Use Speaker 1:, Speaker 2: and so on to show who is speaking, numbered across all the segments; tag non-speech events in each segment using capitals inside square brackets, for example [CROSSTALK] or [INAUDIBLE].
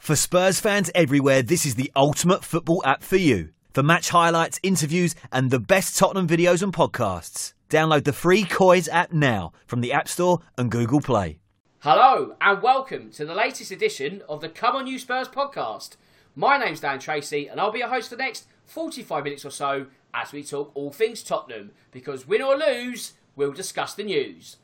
Speaker 1: For Spurs fans everywhere, this is the ultimate football app for you. For match highlights, interviews, and the best Tottenham videos and podcasts. Download the free Coys app now from the App Store and Google Play.
Speaker 2: Hello, and welcome to the latest edition of the Come On You Spurs podcast. My name's Dan Tracy, and I'll be your host for the next 45 minutes or so as we talk all things Tottenham, because win or lose, we'll discuss the news.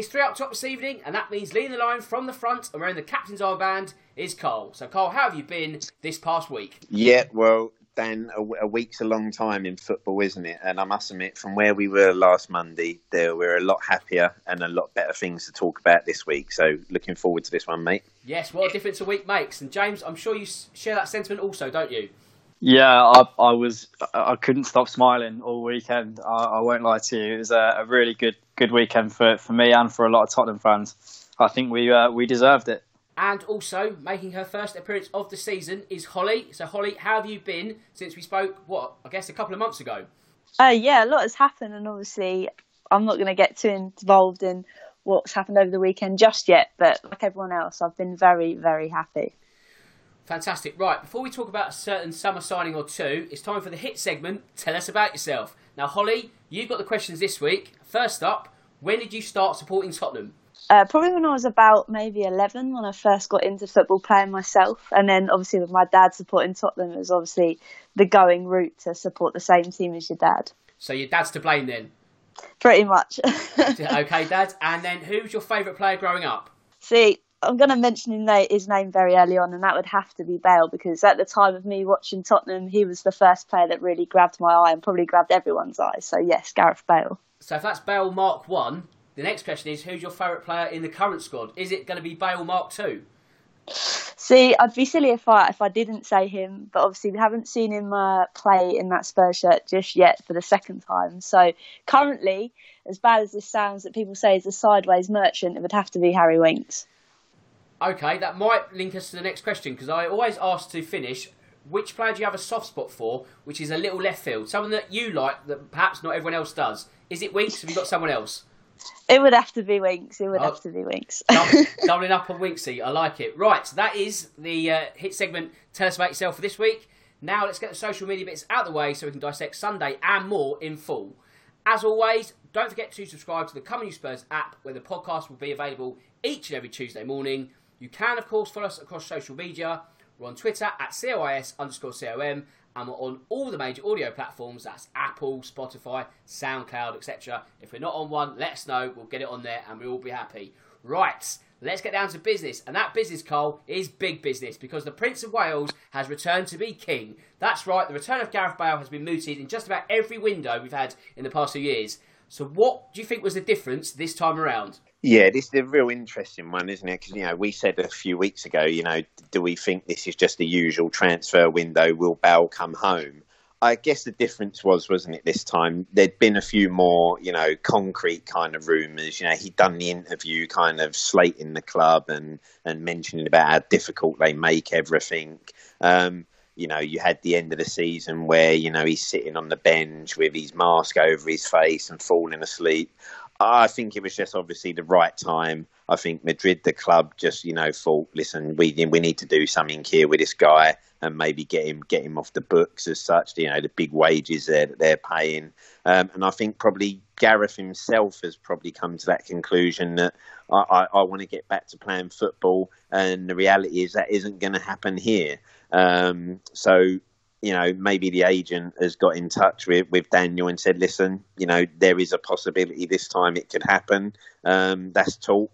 Speaker 2: It's three up top this evening, and that means leading the line from the front and wearing the captain's armband is Cole. So, Cole, how have you been this past week?
Speaker 3: Yeah, well, Dan, a, a, week's a long time in football, isn't it? And I must admit, from where we were last Monday, there we're a lot happier and a lot better things to talk about this week. So, looking forward to this one, mate.
Speaker 2: Yes, what a difference a week makes. And James, I'm sure you share that sentiment also, don't you?
Speaker 4: Yeah, I, I was. I couldn't stop smiling all weekend. I, I won't lie to you. It was a, a, really good, good weekend for, for me and for a lot of Tottenham fans. I think we uh, we deserved it.
Speaker 2: And also making her first appearance of the season is Holly. So Holly, how have you been since we spoke? What I guess a couple of months ago.
Speaker 5: Uh, yeah, a lot has happened, and obviously I'm not going to get too involved in what's happened over the weekend just yet. But like everyone else, I've been very, very happy.
Speaker 2: Fantastic. Right, before we talk about a certain summer signing or two, it's time for the hit segment. Tell us about yourself. Now, Holly, you've got the questions this week. First up, when did you start supporting Tottenham?
Speaker 5: Uh, probably when I was about maybe 11 when I first got into football playing myself. And then obviously with my dad supporting Tottenham, it was obviously the going route to support the same team as your dad.
Speaker 2: So your dad's to blame then?
Speaker 5: Pretty much. [LAUGHS] [LAUGHS]
Speaker 2: okay, dad. And then who was your favourite player growing up?
Speaker 5: See, I'm going to mention his name very early on, and that would have to be Bale because at the time of me watching Tottenham, he was the first player that really grabbed my eye and probably grabbed everyone's eye. So yes, Gareth Bale.
Speaker 2: So if that's Bale Mark One, the next question is who's your favourite player in the current squad? Is it going to be Bale Mark Two?
Speaker 5: See, I'd be silly if I if I didn't say him, but obviously we haven't seen him uh, play in that Spurs shirt just yet for the second time. So currently, as bad as this sounds, that people say is a sideways merchant, it would have to be Harry Winks.
Speaker 2: Okay, that might link us to the next question because I always ask to finish which player do you have a soft spot for, which is a little left field, someone that you like that perhaps not everyone else does. Is it Winks? Have you got someone else?
Speaker 5: It would have to be Winks. It would oh, have to be Winks. [LAUGHS]
Speaker 2: doubling up on Winksy. I like it. Right, that is the uh, hit segment. Tell us about yourself for this week. Now let's get the social media bits out of the way so we can dissect Sunday and more in full. As always, don't forget to subscribe to the You Spurs app where the podcast will be available each and every Tuesday morning. You can, of course, follow us across social media. We're on Twitter at COYS underscore COM, and we're on all the major audio platforms. That's Apple, Spotify, SoundCloud, etc. If we're not on one, let us know. We'll get it on there, and we'll all be happy. Right, let's get down to business. And that business, Cole, is big business because the Prince of Wales has returned to be king. That's right, the return of Gareth Bale has been mooted in just about every window we've had in the past few years. So, what do you think was the difference this time around?
Speaker 3: Yeah, this is a real interesting one, isn't it? Because you know, we said a few weeks ago, you know, do we think this is just the usual transfer window? Will Bale come home? I guess the difference was, wasn't it, this time? There'd been a few more, you know, concrete kind of rumours. You know, he'd done the interview kind of slating the club and, and mentioning about how difficult they make everything. Um, you know, you had the end of the season where, you know, he's sitting on the bench with his mask over his face and falling asleep. I think it was just obviously the right time. I think Madrid, the club, just you know thought, listen, we we need to do something here with this guy and maybe get him get him off the books as such. You know, the big wages there that they're paying, um, and I think probably Gareth himself has probably come to that conclusion that I, I, I want to get back to playing football, and the reality is that isn't going to happen here. Um, so you know, maybe the agent has got in touch with, with Daniel and said, listen, you know, there is a possibility this time it could happen. Um, that's talk.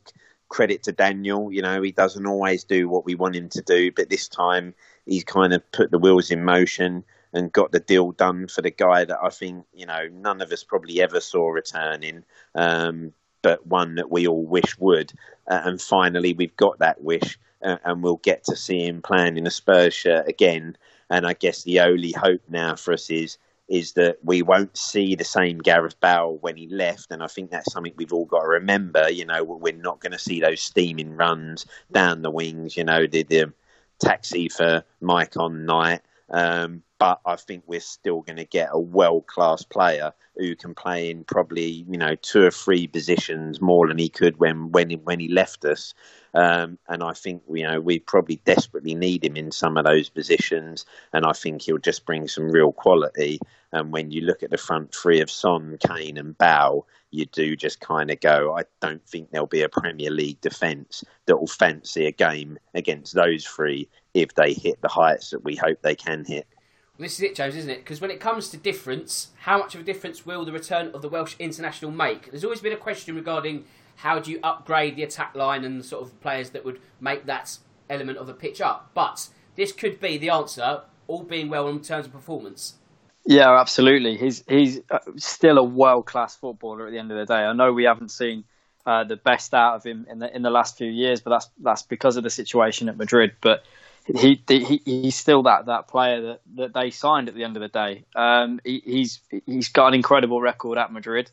Speaker 3: Credit to Daniel. You know, he doesn't always do what we want him to do, but this time he's kind of put the wheels in motion and got the deal done for the guy that I think, you know, none of us probably ever saw returning, um, but one that we all wish would. Uh, and finally, we've got that wish, uh, and we'll get to see him playing in a Spurs shirt again. And I guess the only hope now for us is is that we won't see the same Gareth Bale when he left, and I think that's something we've all got to remember. You know, we're not going to see those steaming runs down the wings. You know, the, the taxi for Maicon night. Um, but I think we're still going to get a world class player who can play in probably you know two or three positions more than he could when when he, when he left us. Um, and I think you know we probably desperately need him in some of those positions, and I think he'll just bring some real quality. And when you look at the front three of Son, Kane, and Bale, you do just kind of go, I don't think there'll be a Premier League defence that will fancy a game against those three if they hit the heights that we hope they can hit.
Speaker 2: Well, this is it, James, isn't it? Because when it comes to difference, how much of a difference will the return of the Welsh international make? There's always been a question regarding how do you upgrade the attack line and the sort of players that would make that element of the pitch up. But this could be the answer, all being well in terms of performance.
Speaker 4: Yeah, absolutely. He's he's uh, still a world class footballer at the end of the day. I know we haven't seen uh, the best out of him in the in the last few years, but that's that's because of the situation at Madrid. But he, he he's still that, that player that, that they signed at the end of the day. Um, he, he's he's got an incredible record at Madrid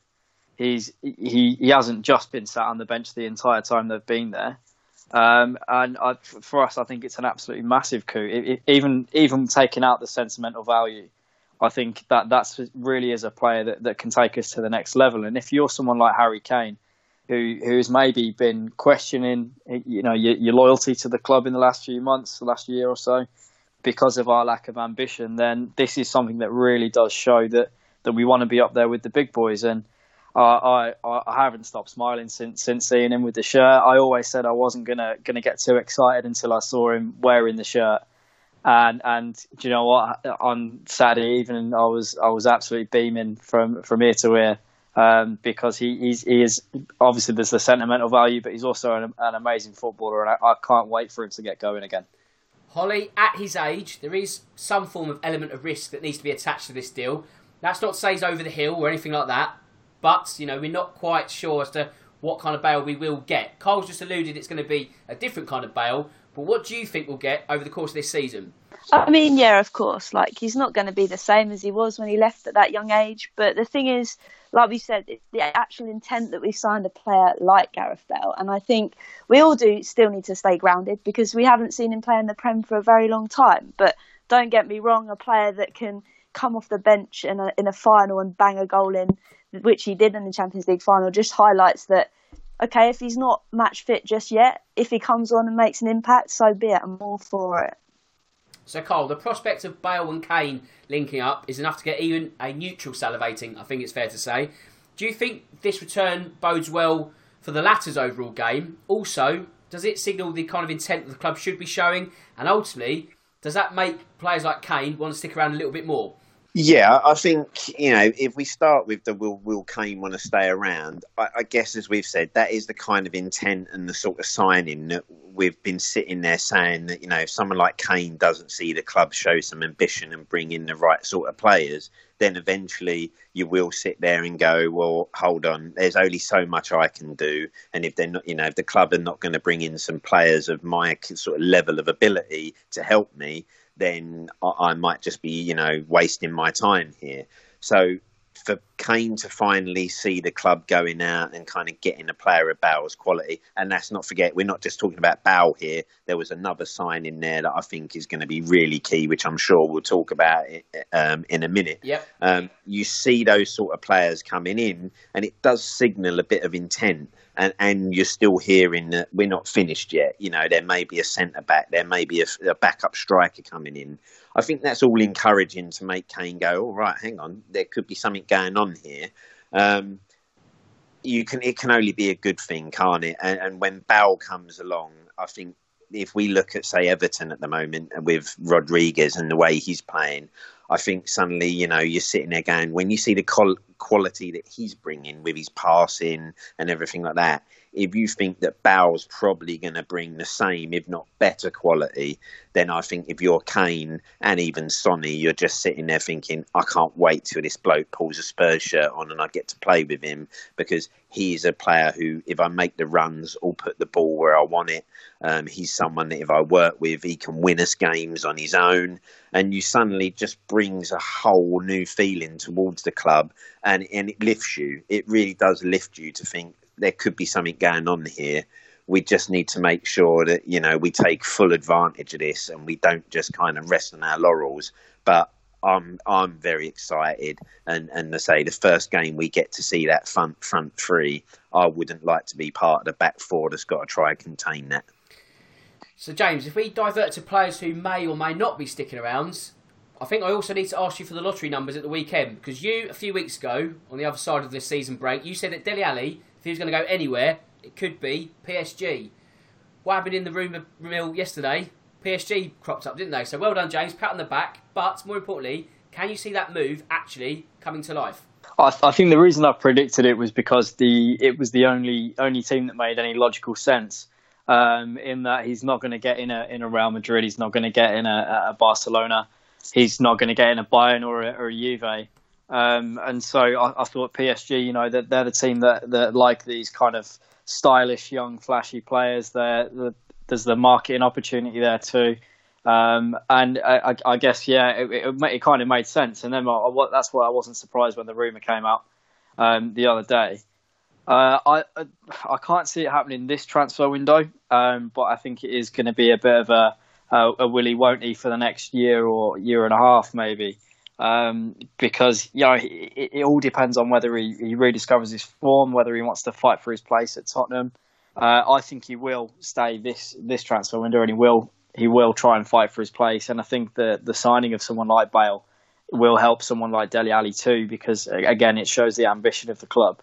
Speaker 4: he's he, he hasn't just been sat on the bench the entire time they've been there. Um, and I, for us, I think it's an absolutely massive coup. It, it, even even taking out the sentimental value, I think that that's really is a player that, that can take us to the next level. And if you're someone like Harry Kane, who who's maybe been questioning, you know, your, your loyalty to the club in the last few months, the last year or so, because of our lack of ambition, then this is something that really does show that that we want to be up there with the big boys. And I, I I haven't stopped smiling since since seeing him with the shirt. I always said I wasn't gonna gonna get too excited until I saw him wearing the shirt. And and you know what? On Saturday evening, I was I was absolutely beaming from from ear to ear um, because he he is obviously there's the sentimental value, but he's also an, an amazing footballer, and I, I can't wait for him to get going again.
Speaker 2: Holly, at his age, there is some form of element of risk that needs to be attached to this deal. That's not to say he's over the hill or anything like that, but, you know, we're not quite sure as to what kind of Bale we will get. Carl's just alluded it's going to be a different kind of Bale, but what do you think we'll get over the course of this season?
Speaker 5: I mean, yeah, of course. Like, he's not going to be the same as he was when he left at that young age. But the thing is, like we said, the actual intent that we signed a player like Gareth Bale. And I think we all do still need to stay grounded because we haven't seen him play in the Prem for a very long time. But don't get me wrong, a player that can come off the bench in a, in a final and bang a goal in which he did in the Champions League final, just highlights that okay, if he's not match fit just yet, if he comes on and makes an impact, so be it. I'm all for it.
Speaker 2: So, Cole, the prospect of Bale and Kane linking up is enough to get even a neutral salivating, I think it's fair to say. Do you think this return bodes well for the latter's overall game? Also, does it signal the kind of intent that the club should be showing? And ultimately, does that make players like Kane want to stick around a little bit more?
Speaker 3: Yeah, I think you know if we start with the will Will Kane want to stay around, I, I, guess as we've said, that is the kind of intent and the sort of signing that we've been sitting there saying that you know if someone like Kane doesn't see the club show some ambition and bring in the right sort of players, then eventually you will sit there and go, well, hold on, there's only so much I can do, and if they're not, you know, if the club are not going to bring in some players of my sort of level of ability to help me then I, might just be, you know, wasting my time here. So for Kane to finally see the club going out and kind of getting a player of Bale's quality, and let's not forget, we're not just talking about Bale here. There was another sign in there that I think is going to be really key, which I'm sure we'll talk about um, in a minute.
Speaker 2: Yep.
Speaker 3: Um, you see those sort of players coming in, and it does signal a bit of intent and and you're still hearing that we're not finished yet. You know, there may be a centre back, there may be a, a, backup striker coming in. I think that's all encouraging to make Kane go. All right, hang on, there could be something going on here. Um, you can it can only be a good thing, can't it? And, and when Bale comes along, I think if we look at say Everton at the moment with Rodriguez and the way he's playing, I think suddenly, you know, you're sitting there going, when you see the quality that he's bringing with his passing and everything like that, if you think that Bale's probably going to bring the same, if not better quality, then I think if you're Kane and even Sonny, you're just sitting there thinking, I can't wait till this bloke pulls a Spurs shirt on and I get to play with him because he's a player who, if I make the runs, or put the ball where I want it. Um, he's someone that if I work with, he can win us games on his own. And you suddenly just brings a whole new feeling towards the club and, and it lifts you. It really does lift you to think, there could be something going on here. We just need to make sure that you know we take full advantage of this and we don't just kind of rest on our laurels. But I'm I'm very excited, and and to say the first game we get to see that front front three, I wouldn't like to be part of the back four that's got to try and contain that.
Speaker 2: So James, if we divert to players who may or may not be sticking around, I think I also need to ask you for the lottery numbers at the weekend because you a few weeks ago on the other side of this season break, you said that Dele Alli, if he was going to go anywhere, it could be PSG. What happened in the rumour mill yesterday? PSG cropped up, didn't they? So well done, James. Pat on the back. But more importantly, can you see that move actually coming to life?
Speaker 4: I, th- I, think the reason I predicted it was because the it was the only only team that made any logical sense. Um, in that he's not going to get in a in a Real Madrid, he's not going to get in a, a, Barcelona, he's not going to get in a Bayern or a, or a Juve. Um, and so I, I, thought PSG, you know, they're, they're the team that, that like these kind of stylish, young, flashy players. They're, the, there's the marketing opportunity there too. Um, and I, I, guess yeah, it, it, it, kind of made sense. And then I, that's why I wasn't surprised when the rumor came out um, the other day. Uh, I I can't see it happening this transfer window, um, but I think it is going to be a bit of a a, a willy won't he for the next year or year and a half maybe, um, because you know it, it, all depends on whether he, he rediscovers his form, whether he wants to fight for his place at Tottenham. Uh, I think he will stay this this transfer window, and he will he will try and fight for his place. And I think the the signing of someone like Bale will help someone like Dele Alli too, because again, it shows the ambition of the club.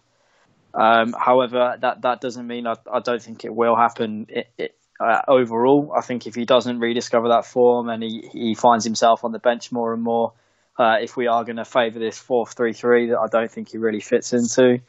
Speaker 4: Um, however, that that doesn't mean I, I don't think it will happen it, it, uh, overall. I think if he doesn't rediscover that form and he, he finds himself on the bench more and more, uh, if we are going to favour this four three three that I don't think he really fits into,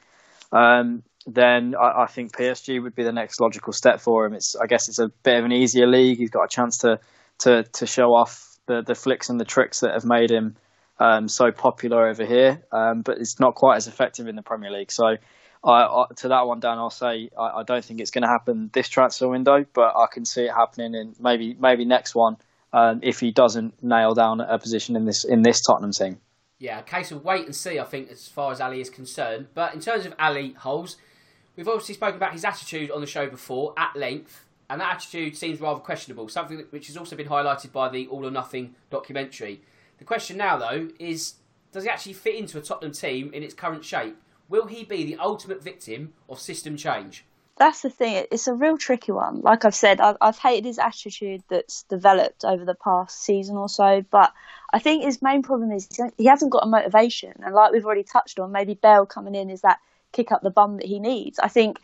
Speaker 4: um, then I, I, think PSG would be the next logical step for him. It's I guess it's a bit of an easier league. He's got a chance to to, to show off the, the flicks and the tricks that have made him um, so popular over here, um, but it's not quite as effective in the Premier League. So I, I, to that one, Dan, I'll say I, I don't think it's going to happen this transfer window, but I can see it happening in maybe maybe next one um, if he doesn't nail down a position in this in this Tottenham team.
Speaker 2: Yeah, a case of wait and see, I think, as far as Alli is concerned. But in terms of Alli Holes, we've obviously spoken about his attitude on the show before at length, and that attitude seems rather questionable. Something which has also been highlighted by the All or Nothing documentary. The question now, though, is does he actually fit into a Tottenham team in its current shape? Will he be the ultimate victim of system change?
Speaker 5: That's the thing. It's a real tricky one. Like I've said, I've, I've hated his attitude that's developed over the past season or so. But I think his main problem is he hasn't got a motivation. And like we've already touched on, maybe Bale coming in is that kick up the bum that he needs. I think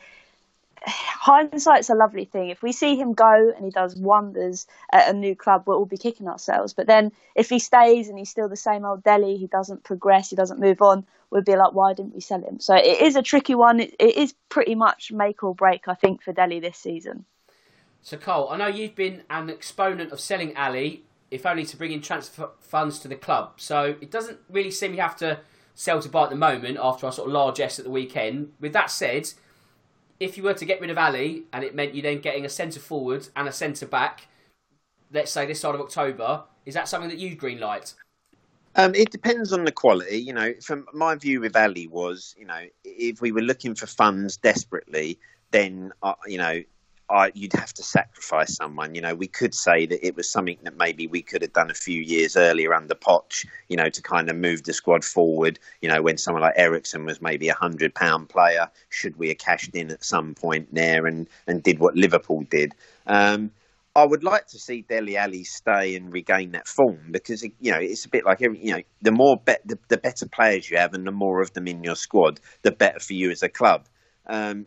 Speaker 5: hindsight's a lovely thing. If we see him go and he does wonders at a new club, we'll all be kicking ourselves. But then if he stays and he's still the same old Dele, he doesn't progress, he doesn't move on, we'll be like, why didn't we sell him? So it is a tricky one. it, it is pretty much make or break, I think, for Dele this season.
Speaker 2: So, Cole, I know you've been an exponent of selling Alli, if only to bring in transfer funds to the club. So it doesn't really seem you have to sell to buy at the moment after our sort of largesse at the weekend. With that said, if you were to get rid of Alli and it meant you then getting a centre forward and a centre back, let's say this side of October, is that something that you'd green light?
Speaker 3: Um, it depends on the quality. You know, from my view with Alli was, you know, if we were looking for funds desperately, then uh, you know You'd have to sacrifice someone. You know, we could say that it was something that maybe we could have done a few years earlier under Poch, you know, to kind of move the squad forward. You know, when someone like Eriksen was maybe a hundred pound player, should we have cashed in at some point there and, and did what Liverpool did? Um, I would like to see Dele Alli stay and regain that form because you know it's a bit like every, you know the more be- the, the better players you have and the more of them in your squad, the better for you as a club. Um,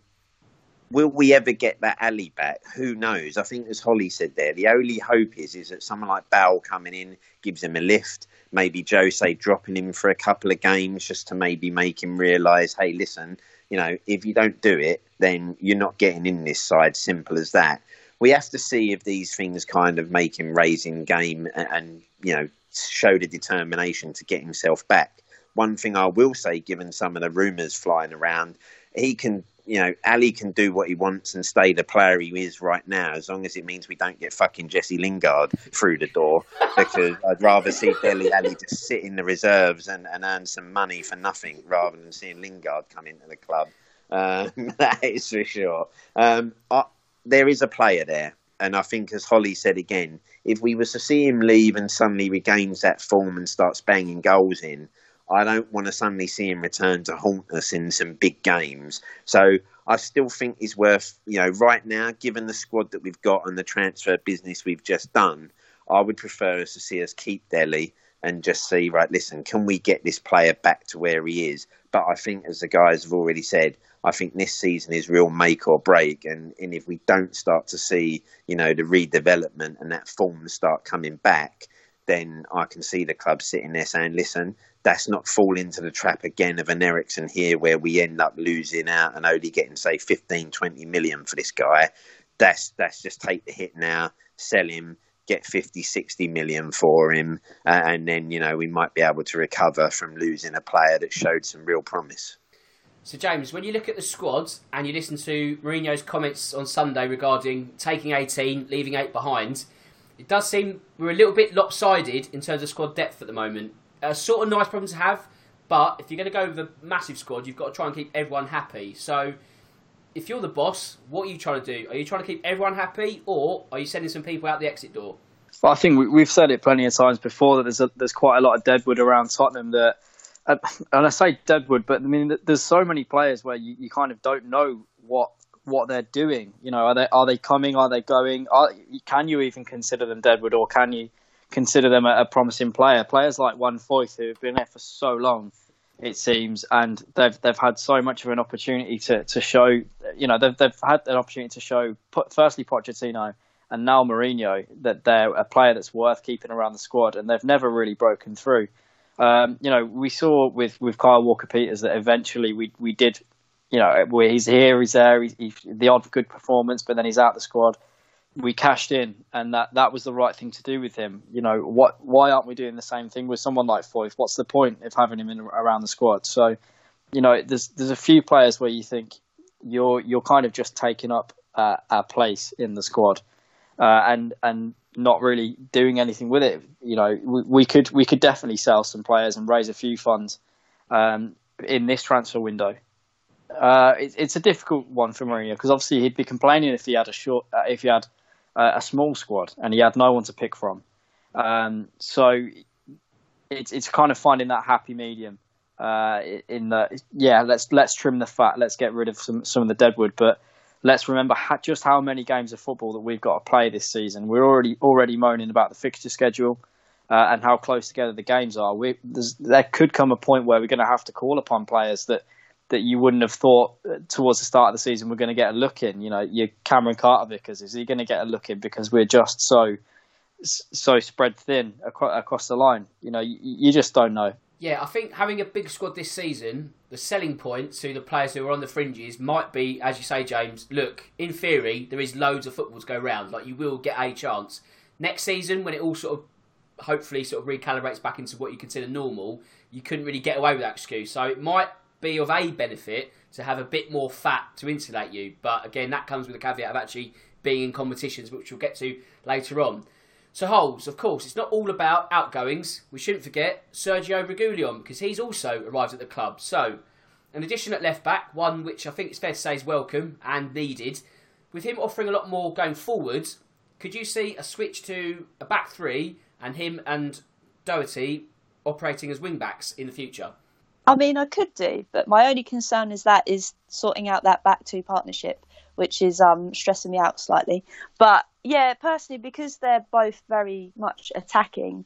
Speaker 3: Will we ever get that Alli back? Who knows? I think, as Holly said there, the only hope is is that someone like Bale coming in gives him a lift. Maybe Jose dropping him for a couple of games just to maybe make him realise, hey, listen, you know, if you don't do it, then you're not getting in this side. Simple as that. We have to see if these things kind of make him raise in game and, and you know show the determination to get himself back. One thing I will say, given some of the rumours flying around, he can you know, Alli can do what he wants and stay the player he is right now, as long as it means we don't get fucking Jesse Lingard through the door. Because I'd rather see Dele Alli just sit in the reserves and, and earn some money for nothing rather than seeing Lingard come into the club. Um, [LAUGHS] that is for sure. Um, I, there is a player there. and I think, as Holly said again, if we was to see him leave and suddenly regains that form and starts banging goals in, I don't want to suddenly see him return to haunt us in some big games. So I still think he's worth, you know, right now, given the squad that we've got and the transfer business we've just done, I would prefer us to see us keep Dele and just see, right, listen, can we get this player back to where he is? But I think, as the guys have already said, I think this season is real make or break. And, and if we don't start to see, you know, the redevelopment and that form start coming back, then I can see the club sitting there saying, listen, that's not fall into the trap again of an Eriksen here where we end up losing out and only getting, say, 15, 20 million for this guy. That's, that's just take the hit now, sell him, get 50, 60 million for him, uh, and then, you know, we might be able to recover from losing a player that showed some real promise.
Speaker 2: So, James, when you look at the squad and you listen to Mourinho's comments on Sunday regarding taking 18, leaving 8 behind, it does seem we're a little bit lopsided in terms of squad depth at the moment. A sort of nice problem to have, but if you're going to go with a massive squad, you've got to try and keep everyone happy. So, if you're the boss, what are you trying to do? Are you trying to keep everyone happy, or are you sending some people out the exit door?
Speaker 4: Well, I think we, have said it plenty of times before that there's a, there's quite a lot of deadwood around Tottenham that and I say Deadwood, but I mean, there's so many players where you, you kind of don't know what what they're doing. You know, are they are they coming? Are they going? Are, can you even consider them Deadwood, or can you consider them a, a promising player? Players like Juan Foyth, who have been there for so long, it seems, and they've they've had so much of an opportunity to, to show. You know, they've they've had an opportunity to show. Firstly, Pochettino, and now Mourinho, that they're a player that's worth keeping around the squad, and they've never really broken through. Um, you know, we saw with, with Kyle Walker Peters that eventually we we did, you know, where he's here, he's there, he's, he's, the odd good performance, but then he's out the squad. We cashed in, and that, that was the right thing to do with him. You know, what why aren't we doing the same thing with someone like Foyth? What's the point of having him in around the squad? So, you know, there's there's a few players where you think you're you're kind of just taking up uh, our place in the squad, uh, and and not really doing anything with it. You know, we, we, could we could definitely sell some players and raise a few funds um, in this transfer window. Uh, it, it's a difficult one for Mourinho because obviously he'd be complaining if he had a short, uh, if he had uh, a small squad and he had no one to pick from. Um, so it's it's kind of finding that happy medium. Uh, in the yeah, let's let's trim the fat, let's get rid of some some of the deadwood, but let's remember just how many games of football that we've got to play this season. We're already already moaning about the fixture schedule uh, and how close together the games are. We, there could come a point where we're going to have to call upon players that that you wouldn't have thought uh, towards the start of the season we're going to get a look in. You know, your Cameron Carter Vickers is he going to get a look in because we're just so so spread thin across the line. You know, you, you just don't know.
Speaker 2: Yeah, I think having a big squad this season, the selling point to the players who are on the fringes might be, as you say, James. Look, in theory, there is loads of football to go round. Like you will get a chance next season when it all sort of, hopefully, sort of recalibrates back into what you consider normal. You couldn't really get away with that excuse, so it might be of a benefit to have a bit more fat to insulate you. But again, that comes with the caveat of actually being in competitions, which we'll get to later on. So Holes, of course, it's not all about outgoings. We shouldn't forget Sergio Reguilon because he's also arrived at the club. So, an addition at left back, one which I think it's fair to say is welcome and needed. With him offering a lot more going forward, could you see a switch to a back three and him and Doherty operating as wing backs in the future?
Speaker 5: I mean, I could do, but my only concern is that is sorting out that back two partnership, which is um, stressing me out slightly. But yeah, personally, because they're both very much attacking,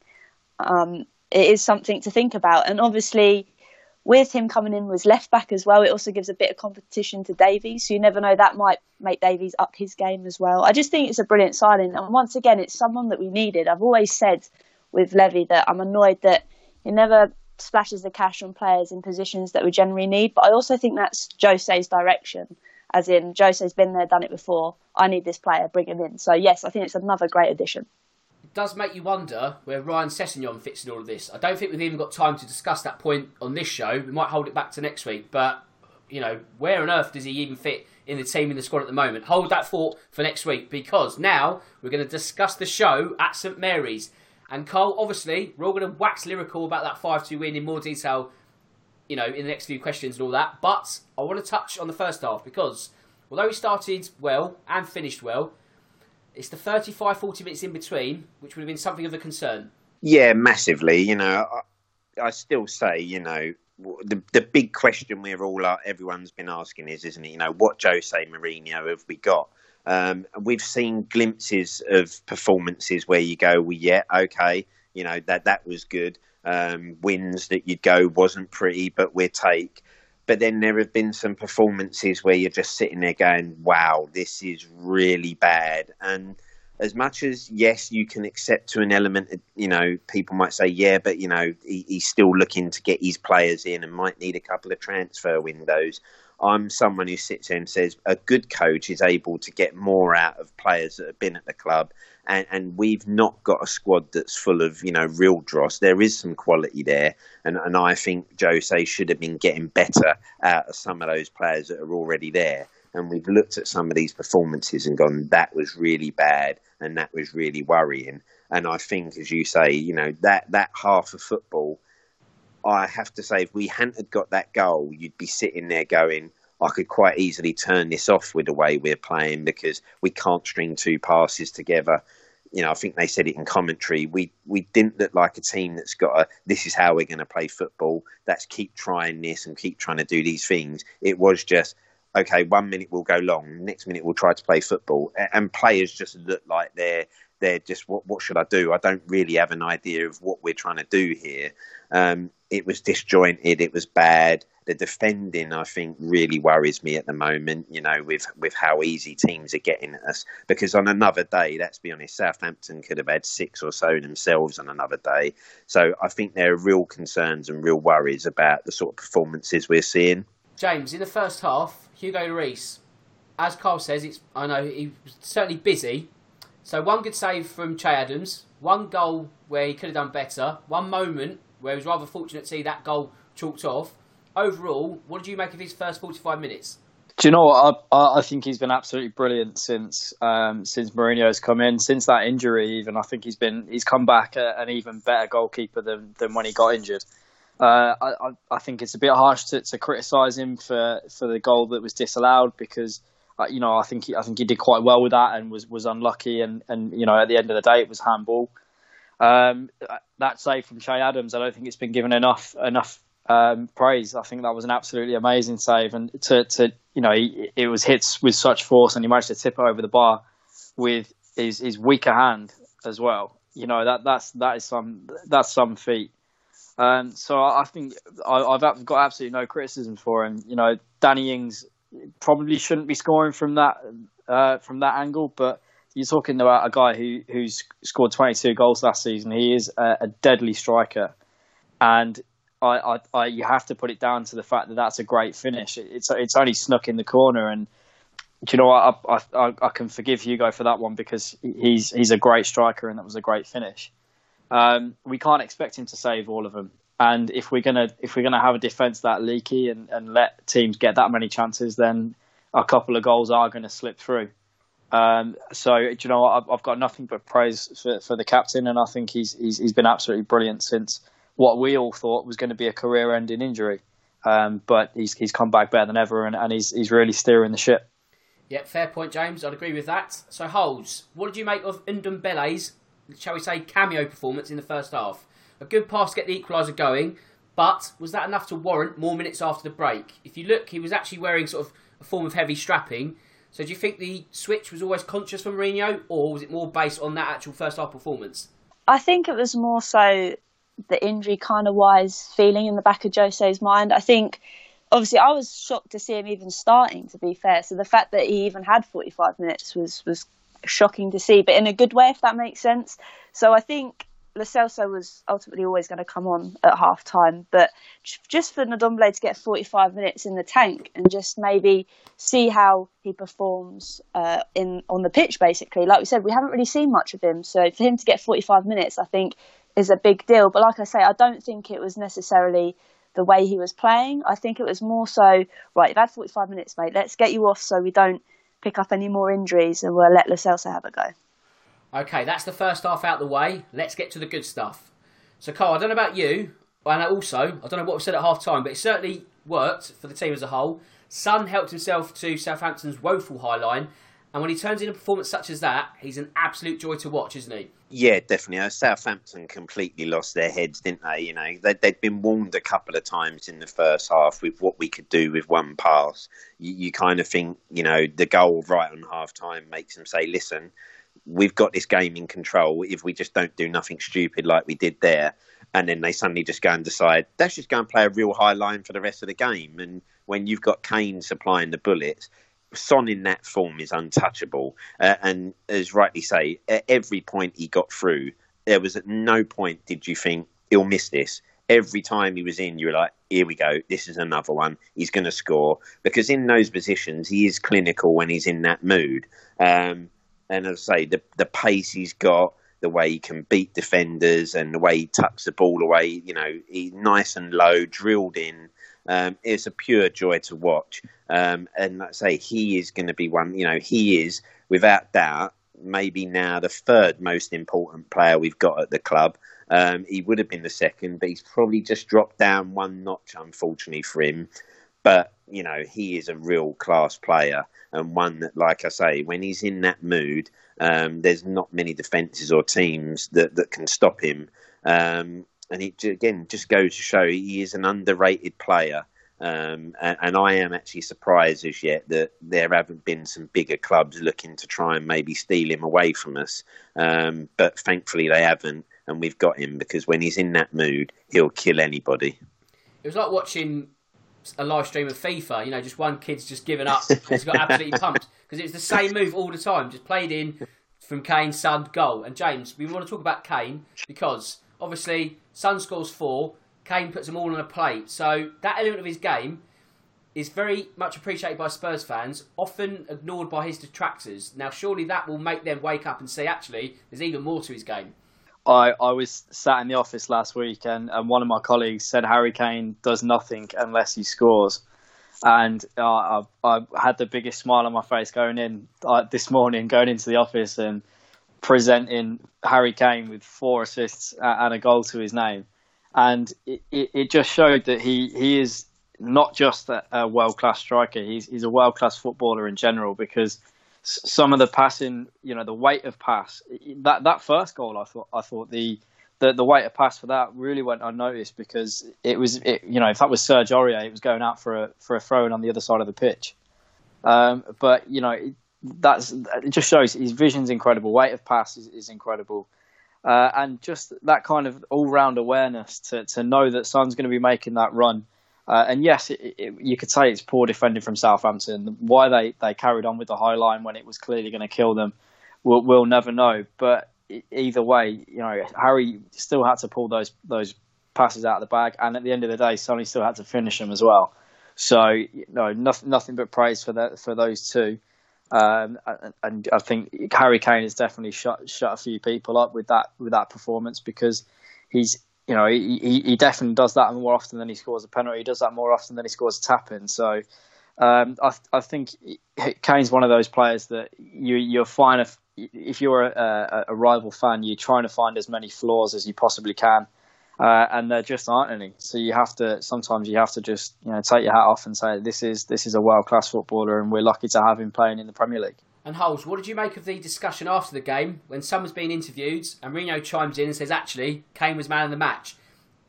Speaker 5: um, it is something to think about. And obviously, with him coming in was left back as well, it also gives a bit of competition to Davies. So you never know, that might make Davies up his game as well. I just think it's a brilliant signing. And once again, it's someone that we needed. I've always said with Levy that I'm annoyed that he never splashes the cash on players in positions that we generally need. But I also think that's Jose's direction as in Jose's been there, done it before. I need this player, bring him in. So yes, I think it's another great addition.
Speaker 2: It does make you wonder where Ryan Sessegnon fits in all of this. I don't think we've even got time to discuss that point on this show. We might hold it back to next week, but you know, where on earth does he even fit in the team in the squad at the moment? Hold that thought for next week because now we're going to discuss the show at St Mary's. And Cole, obviously, we're all going to wax lyrical about that 5 2 win in more detail you know, in the next few questions and all that. But I want to touch on the first half because although he started well and finished well, It's the 35 40 minutes in between, which would have been something of a concern.
Speaker 3: Yeah, massively. You know, I, I still say, you know, the the big question we're all uh, everyone's been asking is, isn't it? You know, what Jose Mourinho have we got? Um, we've seen glimpses of performances where you go, well, yeah, okay, you know that that was good. Um, wins that you'd go wasn't pretty, but we take. But then there have been some performances where you're just sitting there going, wow, this is really bad. And as much as, yes, you can accept to an element, you know, people might say, yeah, but, you know, he, he's still looking to get his players in and might need a couple of transfer windows. I'm someone who sits there and says a good coach is able to get more out of players that have been at the club and, and we've not got a squad that's full of you know real dross. There is some quality there, and and I think Jose should have been getting better out of some of those players that are already there. And we've looked at some of these performances and gone, that was really bad, and that was really worrying. And I think, as you say, you know that that half of football. I have to say, if we hadn't got that goal, you'd be sitting there going, I could quite easily turn this off with the way we're playing because we can't string two passes together. You know, I think they said it in commentary. We we didn't look like a team that's got a this is how we're going to play football. Let's keep trying this and keep trying to do these things. It was just okay. One minute we'll go long, next minute we'll try to play football, and players just look like they're they're just what what should I do? I don't really have an idea of what we're trying to do here. Um, it was disjointed. It was bad the defending, I think, really worries me at the moment. You know, with with how easy teams are getting at us. Because on another day, let's be honest, Southampton could have had six or so themselves on another day. So I think there are real concerns and real worries about the sort of performances we're seeing.
Speaker 2: James, in the first half, Hugo Lloris, as Carl says, it's I know he was certainly busy. So one good save from Che Adams, one goal where he could have done better, one moment where he was rather fortunate to see that goal chalked off overall, what did you make of his first 45 minutes?
Speaker 4: Do you know what? I, I think he's been absolutely brilliant since um, since Mourinho's come in. Since that injury, even I think he's been he's come back a, an even better goalkeeper than, than when he got injured. Uh, I, I think it's a bit harsh to, to criticise him for, for the goal that was disallowed because you know I think he, I think he did quite well with that and was, was unlucky and, and you know at the end of the day it was handball. Um, that save from Che Adams, I don't think it's been given enough enough um, praise. I think that was an absolutely amazing save, and to, to you know, he, it was hits with such force, and he managed to tip it over the bar with his, his weaker hand as well. You know that that's that is some that's some feat. Um, so I think I, have got absolutely no criticism for him. You know, Danny Ings probably shouldn't be scoring from that uh, from that angle, but you're talking about a guy who who's scored 22 goals last season. He is a, a deadly striker, and I, I, I, you have to put it down to the fact that that's a great finish. It's it's only snuck in the corner, and you know I, I, I can forgive Hugo for that one because he's he's a great striker, and that was a great finish. Um, we can't expect him to save all of them, and if we're gonna if we're gonna have a defense that leaky and, and let teams get that many chances, then a couple of goals are going to slip through. Um, so you know I've, I've got nothing but praise for, for the captain, and I think he's, he's he's been absolutely brilliant since what we all thought was going to be a career-ending injury. Um, but he's he's come back better than ever, and, and he's he's really steering the ship.
Speaker 2: Yeah, fair point, James. I'd agree with that. So, Holes, what did you make of Ndombele's, shall we say, cameo performance in the first half? A good pass to get the equaliser going, but was that enough to warrant more minutes after the break? If you look, he was actually wearing sort of a form of heavy strapping. So, do you think the switch was always conscious from Mourinho, or was it more based on that actual first half performance?
Speaker 5: I think it was more so the injury kind of wise feeling in the back of Jose's mind. I think obviously I was shocked to see him even starting to be fair. So the fact that he even had 45 minutes was was shocking to see, but in a good way if that makes sense. So I think Lo Celso was ultimately always going to come on at half time, but just for Ndombele to get 45 minutes in the tank and just maybe see how he performs uh, in on the pitch, basically. Like we said, we haven't really seen much of him, so for him to get 45 minutes, I think is a big deal. But like I say, I don't think it was necessarily the way he was playing. I think it was more so, right, you've had 45 minutes, mate. Let's get you off so we don't pick up any more injuries and we'll let Lo Celso have a go.
Speaker 2: Okay, that's the first half out the way. Let's get to the good stuff. So, Carl, I don't know about you, and also, I don't know what we said at half time, but it certainly worked for the team as a whole. Son helped himself to Southampton's woeful high line, And when he turns in a performance such as that, he's an absolute joy to watch, isn't he?
Speaker 3: Yeah, definitely. Uh, Southampton completely lost their heads, didn't they? You know, they'd, they'd been warned a couple of times in the first half with what we could do with one pass. You, you kind of think, you know, the goal right on half time makes them say, listen, we've got this game in control if we just don't do nothing stupid like we did there. And then they suddenly just go and decide, let's just go and play a real high line for the rest of the game. And when you've got Kane supplying the bullets, Son in that form is untouchable. Uh, and as rightly say, at every point he got through, there was at no point did you think he'll miss this. Every time he was in, you were like, here we go, this is another one. He's going to score. Because in those positions, he is clinical when he's in that mood. Um, and as I say, the, the pace he's got, the way he can beat defenders, and the way he tucks the ball away, you know, he's nice and low, drilled in. Um, it's a pure joy to watch. Um, and I say, he is going to be one, you know, he is without doubt maybe now the third most important player we've got at the club. Um, he would have been the second, but he's probably just dropped down one notch, unfortunately for him. But, you know, he is a real class player and one that, like I say, when he's in that mood, um, there's not many defences or teams that, that can stop him. Um, and it again just goes to show he is an underrated player. Um, and, and, I am actually surprised as yet that there haven't been some bigger clubs looking to try and maybe steal him away from us. Um, but thankfully they haven't, and we've got him because when he's in that mood, he'll kill anybody.
Speaker 2: It was like watching a live stream of FIFA. You know, just one kid's just given up. He's got absolutely [LAUGHS] pumped because it was the same move all the time, just played in from Kane, Son, goal. And James, we want to talk about Kane because obviously Son scores four. Kane puts them all on a plate. So that element of his game is very much appreciated by Spurs fans, often ignored by his detractors. Now, surely that will make them wake up and say, actually, there's even more to his game.
Speaker 4: I, I was sat in the office last week and, and one of my colleagues said Harry Kane does nothing unless he scores. And uh, I, I had the biggest smile on my face going in uh, this morning, going into the office and presenting Harry Kane with four assists and a goal to his name. And it, it, just showed that he, he is not just a, a world class striker, he's, he's a world class footballer in general because some of the passing, you know, the weight of pass, that, that first goal, I thought, I thought the, the, the weight of pass for that really went unnoticed because it was, it, you know, if that was Serge Aurier, it was going out for a, for a throw in on the other side of the pitch. Um, but, you know, that's it just shows his vision's incredible. Weight of pass is, is incredible, uh, and just that kind of all-round awareness to to know that Son's going to be making that run. Uh, and yes, it, it, you could say it's poor defending from Southampton. Why they, they carried on with the high line when it was clearly going to kill them, we'll, we'll never know. But either way, you know, Harry still had to pull those those passes out of the bag, and at the end of the day, Sonny still had to finish them as well. So, you know, nothing, nothing but praise for that for those two. Um, and I think Harry Kane has definitely shut shut a few people up with that with that performance because he's you know he, he definitely does that more often than he scores a penalty. He does that more often than he scores a tap in. So um, I I think Kane's one of those players that you you're fine if if you're a, a, rival fan, you're trying to find as many flaws as you possibly can uh, and there just aren't any. So you have to sometimes you have to just you know take your hat off and say this is this is a world class footballer, and we're lucky to have him playing in the Premier League.
Speaker 2: And Holes, what did you make of the discussion after the game when someone's being interviewed and Mourinho chimes in and says, actually, Kane was man of the match?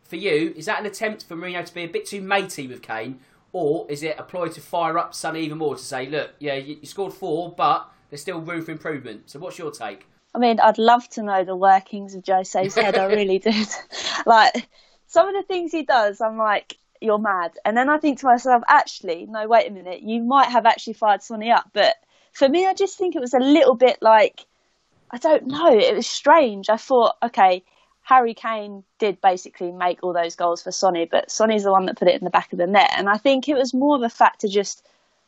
Speaker 2: For you, is that an attempt for Mourinho to be a bit too matey with Kane, or is it a ploy to fire up Son even more to say, look, yeah, you, you scored four, but there's still room for improvement? So what's your take?
Speaker 5: I mean, I'd love to know the workings of Jose's head. I really [LAUGHS] did. [LAUGHS] like some of the things he does, I'm like, you're mad. And then I think to myself, actually, no, wait a minute, you might have actually fired Sonny up. But for me, I just think it was a little bit like, I don't know, it was strange. I thought, okay, Harry Kane did basically make all those goals for Sonny, but Sonny's the one that put it in the back of the net. And I think it was more of a fact to just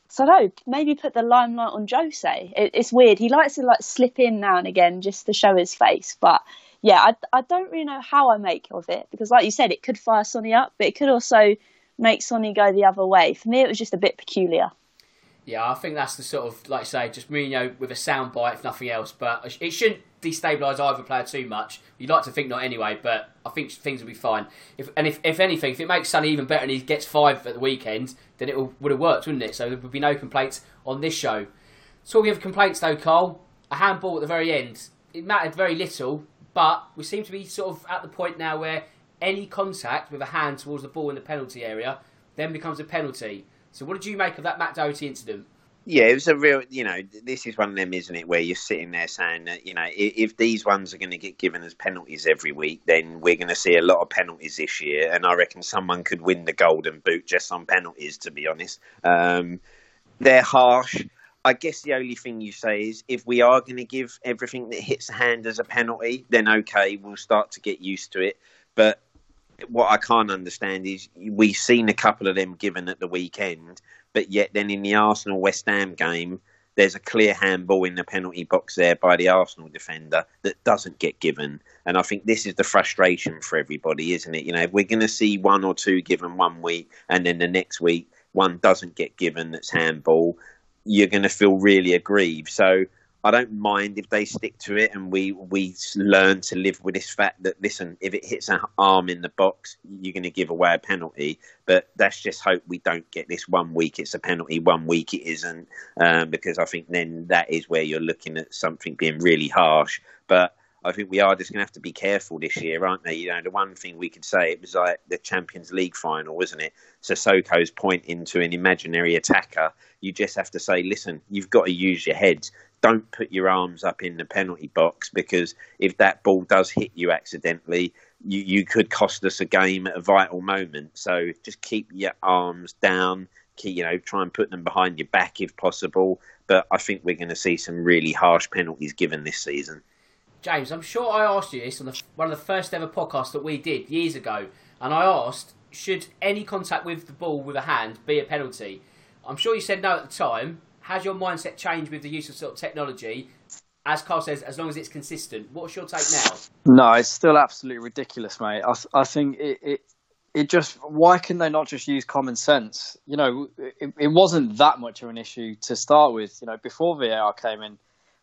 Speaker 5: so no, maybe put the limelight on Jose. It, it's weird. He likes to like slip in now and again just to show his face. But yeah, I, I don't really know how I make of it because, like you said, it could fire Sonny up, but it could also make Sonny go the other way. For me, it was just a bit peculiar.
Speaker 2: Yeah, I think that's the sort of like I say, just Mourinho with a sound bite, if nothing else. But it shouldn't destabilise either player too much. You'd like to think not anyway, but I think things will be fine. If and if, if anything, if it makes Sonny even better and he gets five at the weekend, then it would have worked, wouldn't it? So there would be no complaints on this show. Talking of complaints, though, Cole, a handball at the very end. It mattered very little, but we seem to be sort of at the point now where any contact with a hand towards the ball in the penalty area then becomes a penalty. So, what did you make of that Matt Doherty incident?
Speaker 3: Yeah, it was a real, you know, this is one of them, isn't it, where you're sitting there saying that, you know, if, if these ones are going to get given as penalties every week, then we're going to see a lot of penalties this year. And I reckon someone could win the golden boot just on penalties, to be honest. Um, they're harsh. I guess the only thing you say is if we are going to give everything that hits the hand as a penalty, then okay, we'll start to get used to it. But what I can't understand is we've seen a couple of them given at the weekend, but yet then in the Arsenal West Ham game, there's a clear handball in the penalty box there by the Arsenal defender that doesn't get given. And I think this is the frustration for everybody, isn't it? You know, if we're going to see one or two given one week and then the next week one doesn't get given that's handball, you're going to feel really aggrieved. So I don't mind if they stick to it and we we learn to live with this fact that listen, if it hits an arm in the box, you're going to give away a penalty. But let's just hope we don't get this one week it's a penalty, one week it isn't, um, because I think then that is where you're looking at something being really harsh. But I think we are just going to have to be careful this year, aren't they? You know, the one thing we could say it was like the Champions League final, wasn't it? Sissoko's pointing to an imaginary attacker. You just have to say, listen, you've got to use your heads. Don't put your arms up in the penalty box because if that ball does hit you accidentally, you, you could cost us a game at a vital moment. So just keep your arms down. Keep, you know, try and put them behind your back if possible. But I think we're going to see some really harsh penalties given this season.
Speaker 2: James, I'm sure I asked you this on the, one of the first ever podcasts that we did years ago, and I asked, should any contact with the ball with a hand be a penalty? I'm sure you said no at the time. Has your mindset changed with the use of sort of technology? As Carl says, as long as it's consistent. What's your take now?
Speaker 4: No, it's still absolutely ridiculous, mate. I, I think it, it, it just why can they not just use common sense? You know, it, it wasn't that much of an issue to start with. You know, before VAR came in